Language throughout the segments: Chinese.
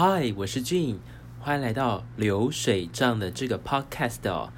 嗨，我是 Gene，欢迎来到流水账的这个 podcast 哦。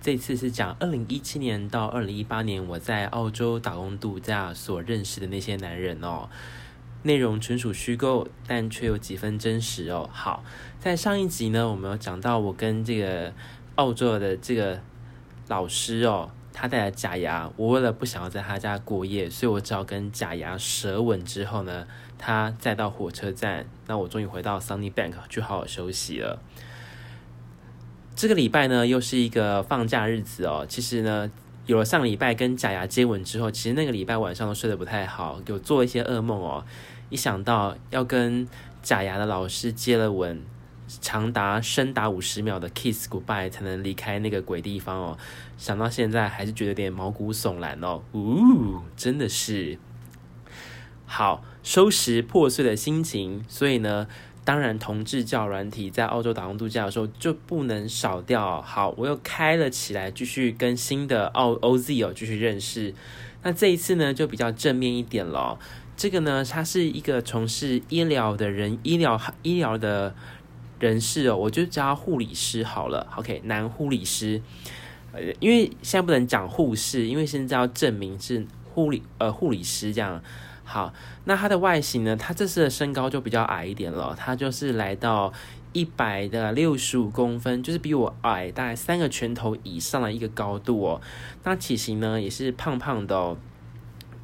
这次是讲二零一七年到二零一八年我在澳洲打工度假所认识的那些男人哦。内容纯属虚构，但却有几分真实哦。好，在上一集呢，我们有讲到我跟这个澳洲的这个老师哦。他带了假牙，我为了不想要在他家过夜，所以我只好跟假牙舌吻之后呢，他再到火车站，那我终于回到 Sunnybank 去好好休息了。这个礼拜呢，又是一个放假日子哦。其实呢，有了上礼拜跟假牙接吻之后，其实那个礼拜晚上都睡得不太好，有做一些噩梦哦。一想到要跟假牙的老师接了吻。长达深达五十秒的 kiss goodbye 才能离开那个鬼地方哦，想到现在还是觉得有点毛骨悚然哦，呜，真的是好收拾破碎的心情，所以呢，当然同志教软体在澳洲打工度假的时候就不能少掉。好，我又开了起来，继续跟新的澳 OZ 哦继续认识。那这一次呢，就比较正面一点了。这个呢，他是一个从事医疗的人，医疗医疗的。人士哦，我就叫他护理师好了。OK，男护理师，呃，因为现在不能讲护士，因为现在要证明是护理呃护理师这样。好，那他的外形呢？他这次的身高就比较矮一点了，他就是来到一百的六十五公分，就是比我矮大概三个拳头以上的一个高度哦。那体型呢也是胖胖的哦，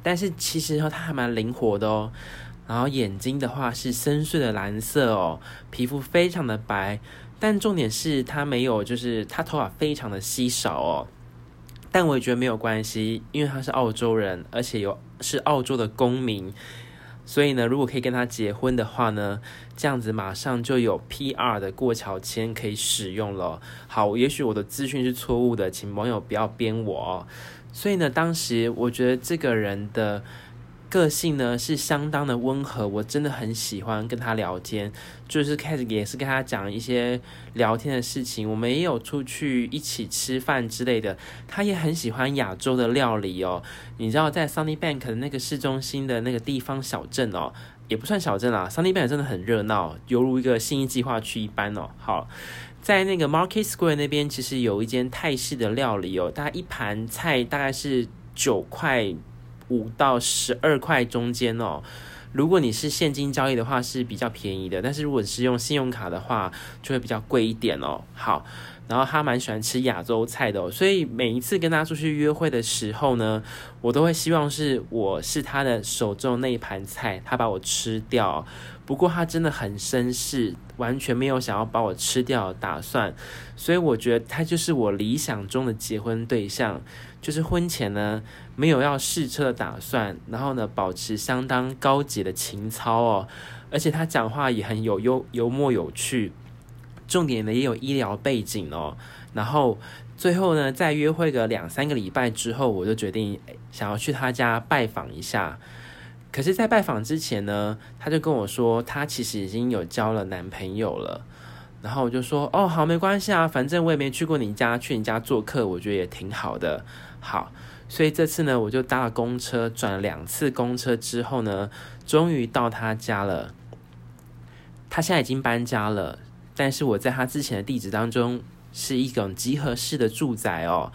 但是其实他还蛮灵活的哦。然后眼睛的话是深邃的蓝色哦，皮肤非常的白，但重点是他没有，就是他头发非常的稀少哦。但我也觉得没有关系，因为他是澳洲人，而且有是澳洲的公民，所以呢，如果可以跟他结婚的话呢，这样子马上就有 PR 的过桥签可以使用了。好，也许我的资讯是错误的，请网友不要编我。所以呢，当时我觉得这个人的。个性呢是相当的温和，我真的很喜欢跟他聊天，就是开始也是跟他讲一些聊天的事情。我们也有出去一起吃饭之类的，他也很喜欢亚洲的料理哦。你知道在 Sunnybank 的那个市中心的那个地方小镇哦，也不算小镇啦，Sunnybank 真的很热闹，犹如一个新一计划区一般哦。好，在那个 Market Square 那边，其实有一间泰式的料理哦，大概一盘菜大概是九块。五到十二块中间哦，如果你是现金交易的话是比较便宜的，但是如果是用信用卡的话就会比较贵一点哦。好，然后他蛮喜欢吃亚洲菜的哦，所以每一次跟他出去约会的时候呢，我都会希望是我是他的手中那一盘菜，他把我吃掉。不过他真的很绅士，完全没有想要把我吃掉的打算，所以我觉得他就是我理想中的结婚对象。就是婚前呢，没有要试车的打算，然后呢，保持相当高洁的情操哦，而且他讲话也很有幽幽默有趣，重点呢也有医疗背景哦，然后最后呢，再约会个两三个礼拜之后，我就决定想要去他家拜访一下。可是，在拜访之前呢，他就跟我说，他其实已经有交了男朋友了。然后我就说，哦，好，没关系啊，反正我也没去过你家，去你家做客，我觉得也挺好的。好，所以这次呢，我就搭了公车，转了两次公车之后呢，终于到他家了。他现在已经搬家了，但是我在他之前的地址当中是一种集合式的住宅哦。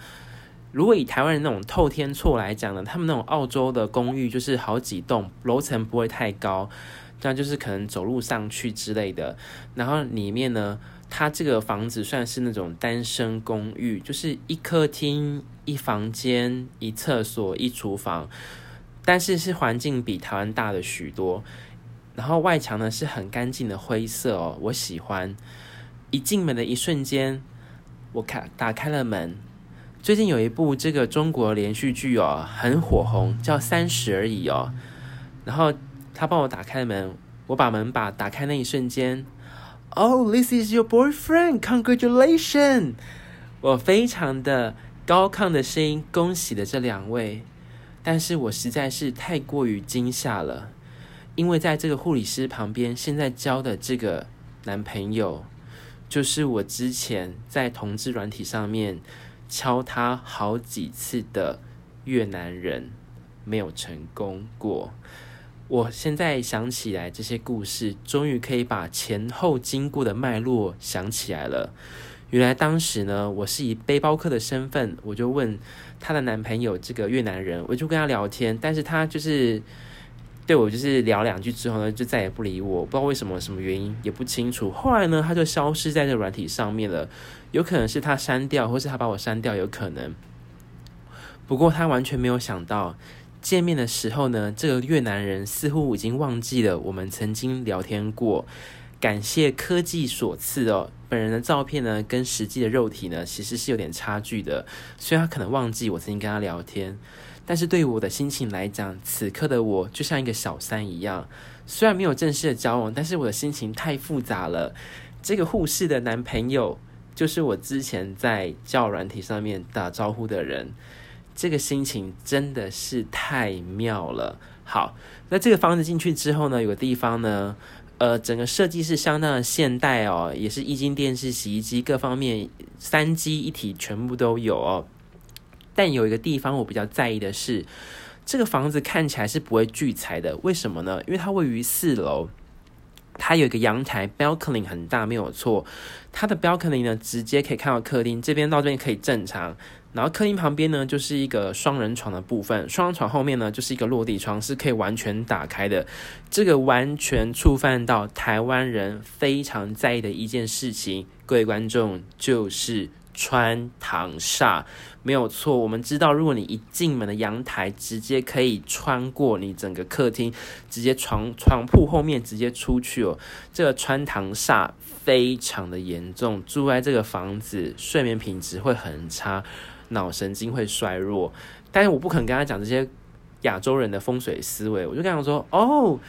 如果以台湾人那种透天厝来讲呢，他们那种澳洲的公寓就是好几栋，楼层不会太高，这样就是可能走路上去之类的。然后里面呢，它这个房子算是那种单身公寓，就是一客厅、一房间、一厕所、一厨房，但是是环境比台湾大的许多。然后外墙呢是很干净的灰色哦，我喜欢。一进门的一瞬间，我开打开了门。最近有一部这个中国连续剧哦，很火红，叫《三十而已》哦。然后他帮我打开门，我把门把打开那一瞬间，Oh, this is your boyfriend! Congratulations！我非常的高亢的声音恭喜了这两位，但是我实在是太过于惊吓了，因为在这个护理师旁边，现在交的这个男朋友，就是我之前在同志软体上面。敲他好几次的越南人没有成功过，我现在想起来这些故事，终于可以把前后经过的脉络想起来了。原来当时呢，我是以背包客的身份，我就问她的男朋友这个越南人，我就跟他聊天，但是他就是对我就是聊两句之后呢，就再也不理我，不知道为什么，什么原因也不清楚。后来呢，他就消失在这软体上面了，有可能是他删掉，或是他把我删掉，有可能。不过他完全没有想到，见面的时候呢，这个越南人似乎已经忘记了我们曾经聊天过。感谢科技所赐哦，本人的照片呢，跟实际的肉体呢，其实是有点差距的。所以他可能忘记我曾经跟他聊天，但是对于我的心情来讲，此刻的我就像一个小三一样。虽然没有正式的交往，但是我的心情太复杂了。这个护士的男朋友，就是我之前在教软体上面打招呼的人。这个心情真的是太妙了。好，那这个房子进去之后呢，有个地方呢。呃，整个设计是相当的现代哦，也是液晶电视、洗衣机各方面三机一体全部都有哦。但有一个地方我比较在意的是，这个房子看起来是不会聚财的，为什么呢？因为它位于四楼，它有一个阳台，balcony 很大，没有错。它的 balcony 呢，直接可以看到客厅，这边到这边可以正常。然后客厅旁边呢，就是一个双人床的部分，双人床后面呢，就是一个落地窗，是可以完全打开的。这个完全触犯到台湾人非常在意的一件事情，各位观众，就是穿堂煞，没有错。我们知道，如果你一进门的阳台，直接可以穿过你整个客厅，直接床床铺后面直接出去哦。这个穿堂煞非常的严重，住在这个房子，睡眠品质会很差。脑神经会衰弱，但是我不可能跟他讲这些亚洲人的风水思维，我就跟他说：“哦，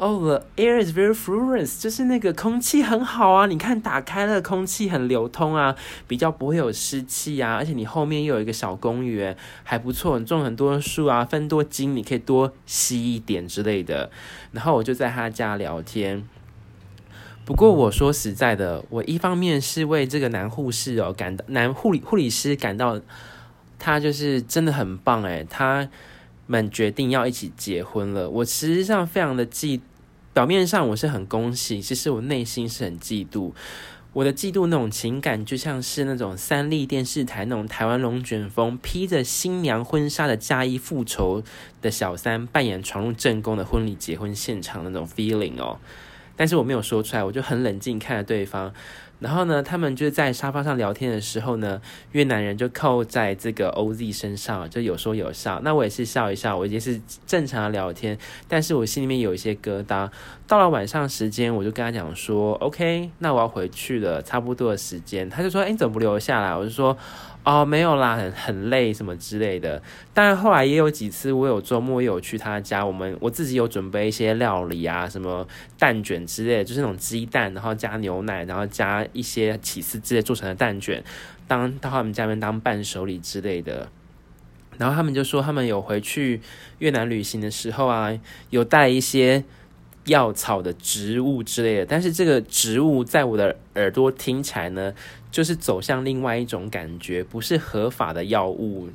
哦，the air is very fluent，就是那个空气很好啊，你看打开了，空气很流通啊，比较不会有湿气啊，而且你后面又有一个小公园，还不错，你种很多树啊，分多金，你可以多吸一点之类的。”然后我就在他家聊天。不过我说实在的，我一方面是为这个男护士哦感到男护理护理师感到他就是真的很棒诶，他们决定要一起结婚了。我实际上非常的嫉，表面上我是很恭喜，其实我内心是很嫉妒。我的嫉妒那种情感，就像是那种三立电视台那种台湾龙卷风披着新娘婚纱的嫁衣复仇的小三扮演闯入正宫的婚礼结婚现场那种 feeling 哦。但是我没有说出来，我就很冷静看着对方。然后呢，他们就在沙发上聊天的时候呢，越南人就靠在这个 OZ 身上，就有说有笑。那我也是笑一笑，我已经是正常的聊天，但是我心里面有一些疙瘩。到了晚上时间，我就跟他讲说：“OK，那我要回去了，差不多的时间。”他就说：“哎，你怎么不留下来？”我就说。哦，没有啦，很很累什么之类的。但后来也有几次，我有周末有去他家，我们我自己有准备一些料理啊，什么蛋卷之类，就是那种鸡蛋，然后加牛奶，然后加一些起司之类做成的蛋卷，当到他们家里面当伴手礼之类的。然后他们就说，他们有回去越南旅行的时候啊，有带一些药草的植物之类的，但是这个植物在我的耳朵听起来呢，就是走向另外一种感觉，不是合法的药物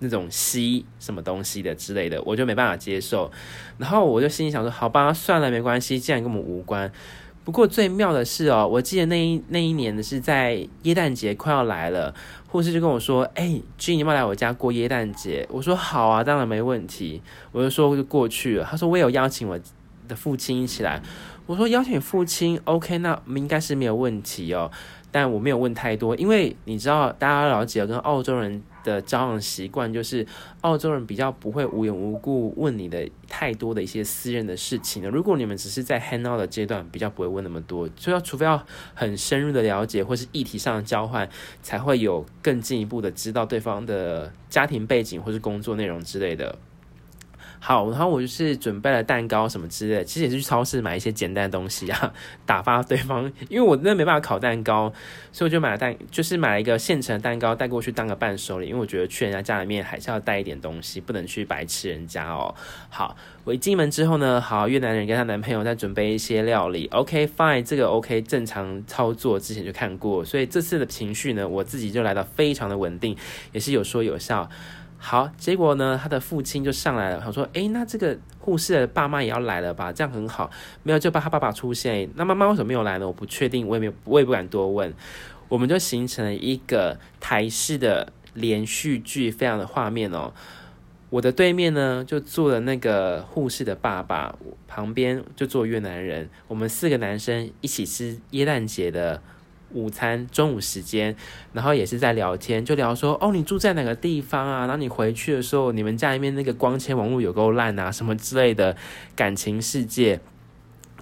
那种吸什么东西的之类的，我就没办法接受。然后我就心里想说，好吧，算了，没关系，既然跟我们无关。不过最妙的是哦，我记得那一那一年的是在耶诞节快要来了，护士就跟我说：“哎君你要不要来我家过耶诞节？”我说：“好啊，当然没问题。”我就说就过去了。他说：“我有邀请我的父亲一起来。”我说：“邀请父亲，OK，那应该是没有问题哦。”但我没有问太多，因为你知道，大家了解跟澳洲人的交往习惯，就是澳洲人比较不会无缘无故问你的太多的一些私人的事情的。如果你们只是在 hang out 的阶段，比较不会问那么多，就要除非要很深入的了解，或是议题上的交换，才会有更进一步的知道对方的家庭背景或是工作内容之类的。好，然后我就是准备了蛋糕什么之类，其实也是去超市买一些简单的东西啊，打发对方，因为我真的没办法烤蛋糕，所以我就买了蛋，就是买了一个现成的蛋糕带过去当个伴手礼，因为我觉得去人家家里面还是要带一点东西，不能去白吃人家哦。好，我一进门之后呢，好，越南人跟她男朋友在准备一些料理，OK fine，这个 OK 正常操作，之前就看过，所以这次的情绪呢，我自己就来到非常的稳定，也是有说有笑。好，结果呢，他的父亲就上来了，他说：“诶，那这个护士的爸妈也要来了吧？这样很好。”没有，就把他爸爸出现。那妈妈为什么没有来呢？我不确定，我也没有，我也不敢多问。我们就形成了一个台式的连续剧，非常的画面哦。我的对面呢，就坐了那个护士的爸爸，旁边就坐越南人。我们四个男生一起吃耶诞节的。午餐中午时间，然后也是在聊天，就聊说哦，你住在哪个地方啊？然后你回去的时候，你们家里面那个光纤网络有够烂啊，什么之类的感情世界。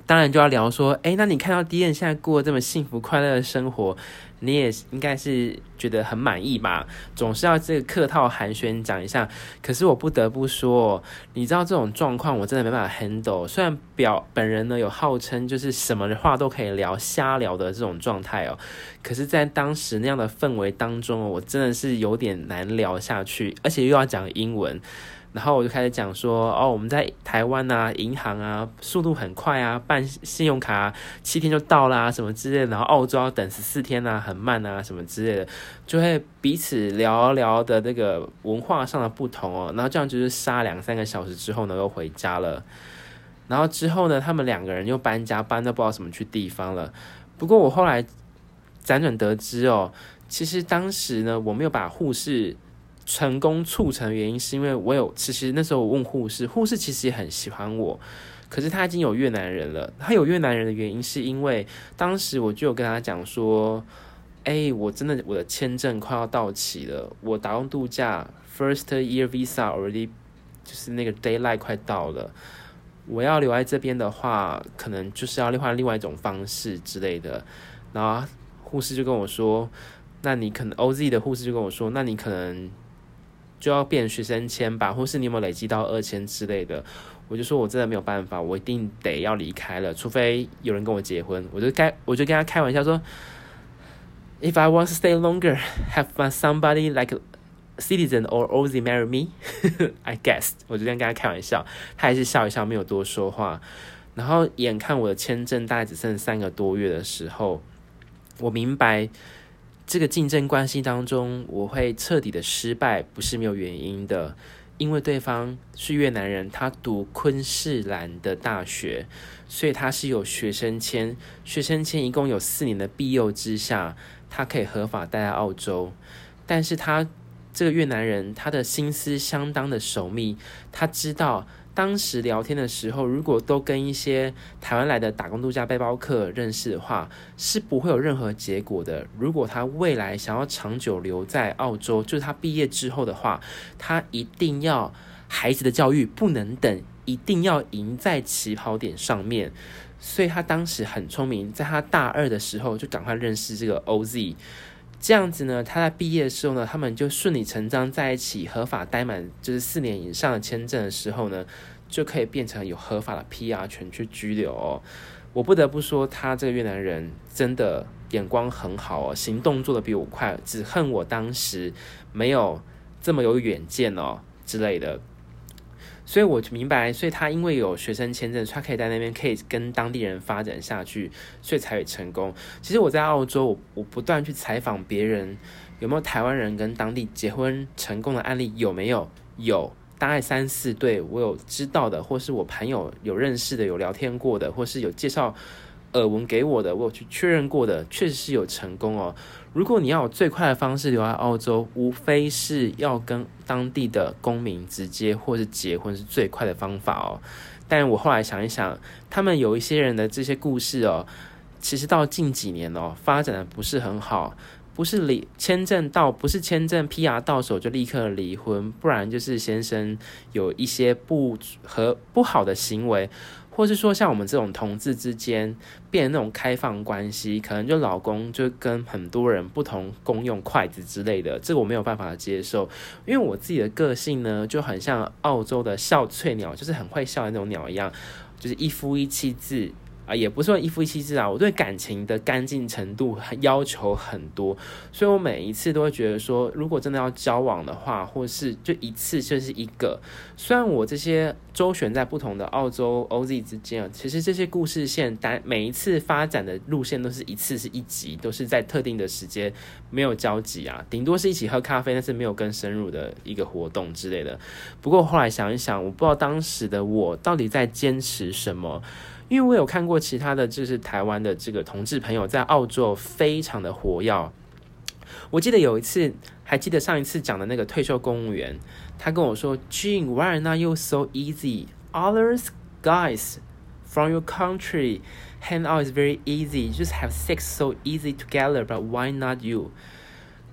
当然就要聊说，哎，那你看到 D.N 现在过这么幸福快乐的生活，你也应该是觉得很满意吧？总是要这个客套寒暄讲一下。可是我不得不说，你知道这种状况我真的没办法 handle。虽然表本人呢有号称就是什么话都可以聊、瞎聊的这种状态哦，可是，在当时那样的氛围当中，我真的是有点难聊下去，而且又要讲英文。然后我就开始讲说，哦，我们在台湾啊，银行啊，速度很快啊，办信用卡，七天就到啦，什么之类的。然后澳洲要等十四天啊，很慢啊，什么之类的，就会彼此聊聊的那个文化上的不同哦。然后这样就是杀两三个小时之后呢，又回家了。然后之后呢，他们两个人又搬家，搬到不知道什么去地方了。不过我后来辗转得知哦，其实当时呢，我没有把护士。成功促成的原因是因为我有，其实那时候我问护士，护士其实也很喜欢我，可是他已经有越南人了。他有越南人的原因是因为当时我就有跟他讲说，哎、我真的我的签证快要到期了，我打工度假 first year visa already 就是那个 daylight 快到了，我要留在这边的话，可能就是要换另外一种方式之类的。然后护士就跟我说，那你可能 OZ 的护士就跟我说，那你可能。就要变学生签吧，或是你有没有累积到二签之类的？我就说我真的没有办法，我一定得要离开了，除非有人跟我结婚。我就该我就跟他开玩笑说，If I want to stay longer, have somebody like citizen or Aussie marry me, I guess。我就这样跟他开玩笑，他还是笑一笑，没有多说话。然后眼看我的签证大概只剩三个多月的时候，我明白。这个竞争关系当中，我会彻底的失败，不是没有原因的。因为对方是越南人，他读昆士兰的大学，所以他是有学生签。学生签一共有四年的庇佑之下，他可以合法待在澳洲。但是他这个越南人，他的心思相当的守密，他知道。当时聊天的时候，如果都跟一些台湾来的打工度假背包客认识的话，是不会有任何结果的。如果他未来想要长久留在澳洲，就是他毕业之后的话，他一定要孩子的教育不能等，一定要赢在起跑点上面。所以他当时很聪明，在他大二的时候就赶快认识这个 OZ。这样子呢，他在毕业的时候呢，他们就顺理成章在一起，合法待满就是四年以上的签证的时候呢，就可以变成有合法的 PR 权去居留哦。我不得不说，他这个越南人真的眼光很好哦，行动做得比我快，只恨我当时没有这么有远见哦之类的。所以我就明白，所以他因为有学生签证，他可以在那边可以跟当地人发展下去，所以才会成功。其实我在澳洲，我我不断去采访别人，有没有台湾人跟当地结婚成功的案例？有没有？有，大概三四对，我有知道的，或是我朋友有认识的，有聊天过的，或是有介绍。耳闻给我的，我有去确认过的，确实是有成功哦。如果你要最快的方式留在澳洲，无非是要跟当地的公民直接或是结婚是最快的方法哦。但我后来想一想，他们有一些人的这些故事哦，其实到近几年哦，发展的不是很好，不是离签证到，不是签证 PR 到手就立刻离婚，不然就是先生有一些不和不好的行为。或是说，像我们这种同志之间变那种开放关系，可能就老公就跟很多人不同共用筷子之类的，这个我没有办法接受。因为我自己的个性呢，就很像澳洲的笑翠鸟，就是很会笑的那种鸟一样，就是一夫一妻制，啊，也不是说一夫一妻制啊，我对感情的干净程度要求很多，所以我每一次都会觉得说，如果真的要交往的话，或是就一次就是一个。虽然我这些周旋在不同的澳洲 OZ 之间啊，其实这些故事线单每一次发展的路线都是一次是一集，都是在特定的时间没有交集啊，顶多是一起喝咖啡，但是没有更深入的一个活动之类的。不过后来想一想，我不知道当时的我到底在坚持什么。因为我有看过其他的就是台湾的这个同志朋友在澳洲非常的活跃。我记得有一次，还记得上一次讲的那个退休公务员，他跟我说：“Gene, why are not you so easy? Others guys from your country hang out is very easy, just have sex so easy together, but why not you？”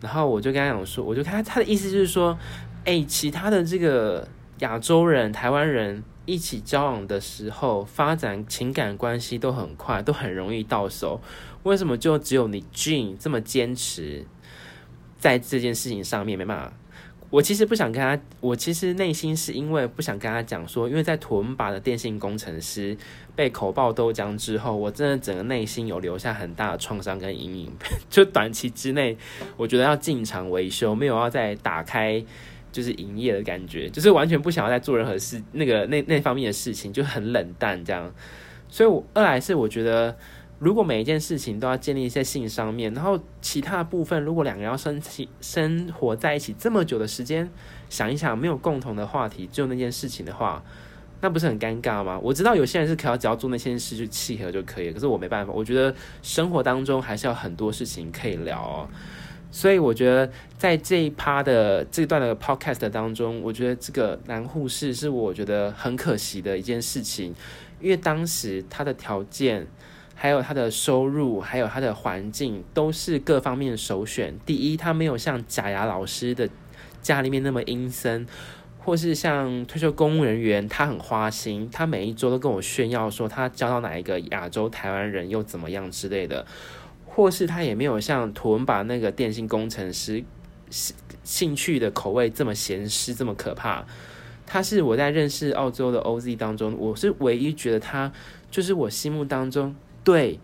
然后我就跟他讲说，我就看他的意思就是说，哎，其他的这个亚洲人、台湾人。一起交往的时候，发展情感关系都很快，都很容易到手。为什么就只有你？Gee，这么坚持在这件事情上面没办法？我其实不想跟他，我其实内心是因为不想跟他讲说，因为在屯巴的电信工程师被口爆豆浆之后，我真的整个内心有留下很大的创伤跟阴影。就短期之内，我觉得要进场维修，没有要再打开。就是营业的感觉，就是完全不想要再做任何事，那个那那方面的事情就很冷淡这样。所以我，二来是我觉得，如果每一件事情都要建立在性上面，然后其他部分，如果两个人要生起生活在一起这么久的时间，想一想没有共同的话题，就那件事情的话，那不是很尴尬吗？我知道有些人是可要只要做那些事就契合就可以，可是我没办法。我觉得生活当中还是要很多事情可以聊。所以我觉得，在这一趴的这段的 podcast 当中，我觉得这个男护士是我觉得很可惜的一件事情，因为当时他的条件、还有他的收入、还有他的环境，都是各方面首选。第一，他没有像假牙老师的家里面那么阴森，或是像退休公务人员，他很花心，他每一周都跟我炫耀说他交到哪一个亚洲台湾人又怎么样之类的。或是他也没有像图文把那个电信工程师兴兴趣的口味这么咸湿这么可怕。他是我在认识澳洲的 OZ 当中，我是唯一觉得他就是我心目当中对，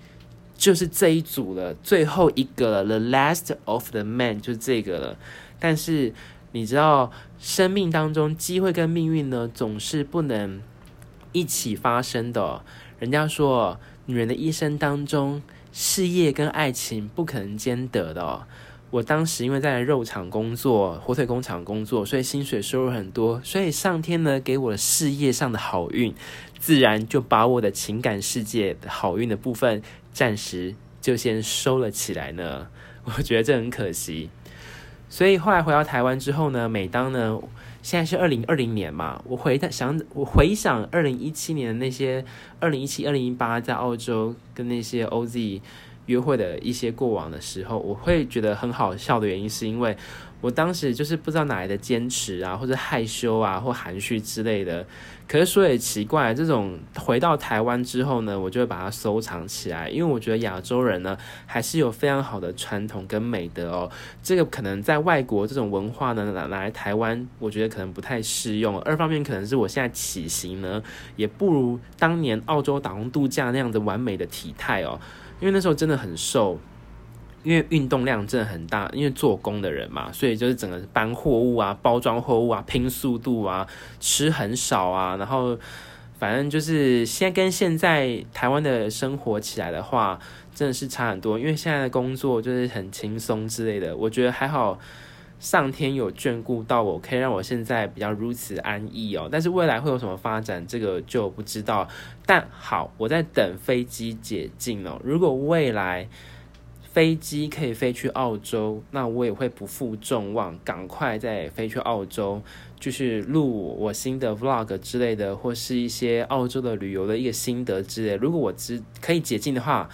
就是这一组了，最后一个了，the last of the man 就是这个了。但是你知道，生命当中机会跟命运呢，总是不能一起发生的。人家说，女人的一生当中。事业跟爱情不可能兼得的。我当时因为在肉厂工作，火腿工厂工作，所以薪水收入很多，所以上天呢给我事业上的好运，自然就把我的情感世界好运的部分暂时就先收了起来呢。我觉得这很可惜。所以后来回到台湾之后呢，每当呢。现在是二零二零年嘛，我回想，我回想二零一七年那些，二零一七、二零一八在澳洲跟那些 OZ 约会的一些过往的时候，我会觉得很好笑的原因，是因为。我当时就是不知道哪来的坚持啊，或者害羞啊，或含蓄之类的。可是说也奇怪，这种回到台湾之后呢，我就会把它收藏起来，因为我觉得亚洲人呢还是有非常好的传统跟美德哦。这个可能在外国这种文化呢，拿来台湾，我觉得可能不太适用。二方面可能是我现在体型呢，也不如当年澳洲打工度假那样子完美的体态哦，因为那时候真的很瘦。因为运动量真的很大，因为做工的人嘛，所以就是整个搬货物啊、包装货物啊、拼速度啊、吃很少啊，然后反正就是现在跟现在台湾的生活起来的话，真的是差很多。因为现在的工作就是很轻松之类的，我觉得还好，上天有眷顾到我，可以让我现在比较如此安逸哦。但是未来会有什么发展，这个就不知道。但好，我在等飞机解禁哦。如果未来，飞机可以飞去澳洲，那我也会不负众望，赶快再飞去澳洲，就是录我新的 vlog 之类的，或是一些澳洲的旅游的一个心得之类。如果我只可以解禁的话，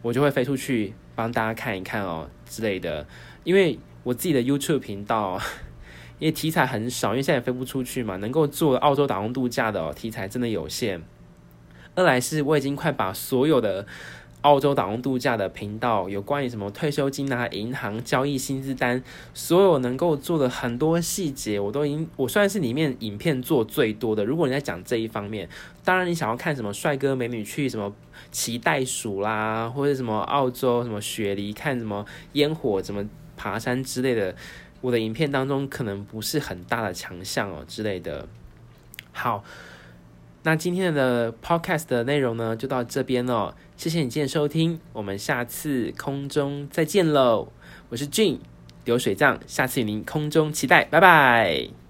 我就会飞出去帮大家看一看哦之类的。因为我自己的 YouTube 频道，因为题材很少，因为现在也飞不出去嘛，能够做澳洲打工度假的哦，题材真的有限。二来是我已经快把所有的。澳洲打工度假的频道，有关于什么退休金啊、银行交易薪资单，所有能够做的很多细节，我都已经我算是里面影片做最多的。如果你在讲这一方面，当然你想要看什么帅哥美女去什么骑袋鼠啦，或者什么澳洲什么雪梨看什么烟火、怎么爬山之类的，我的影片当中可能不是很大的强项哦之类的。好。那今天的 podcast 的内容呢，就到这边了。谢谢你今天收听，我们下次空中再见喽。我是俊流水账，下次与您空中期待，拜拜。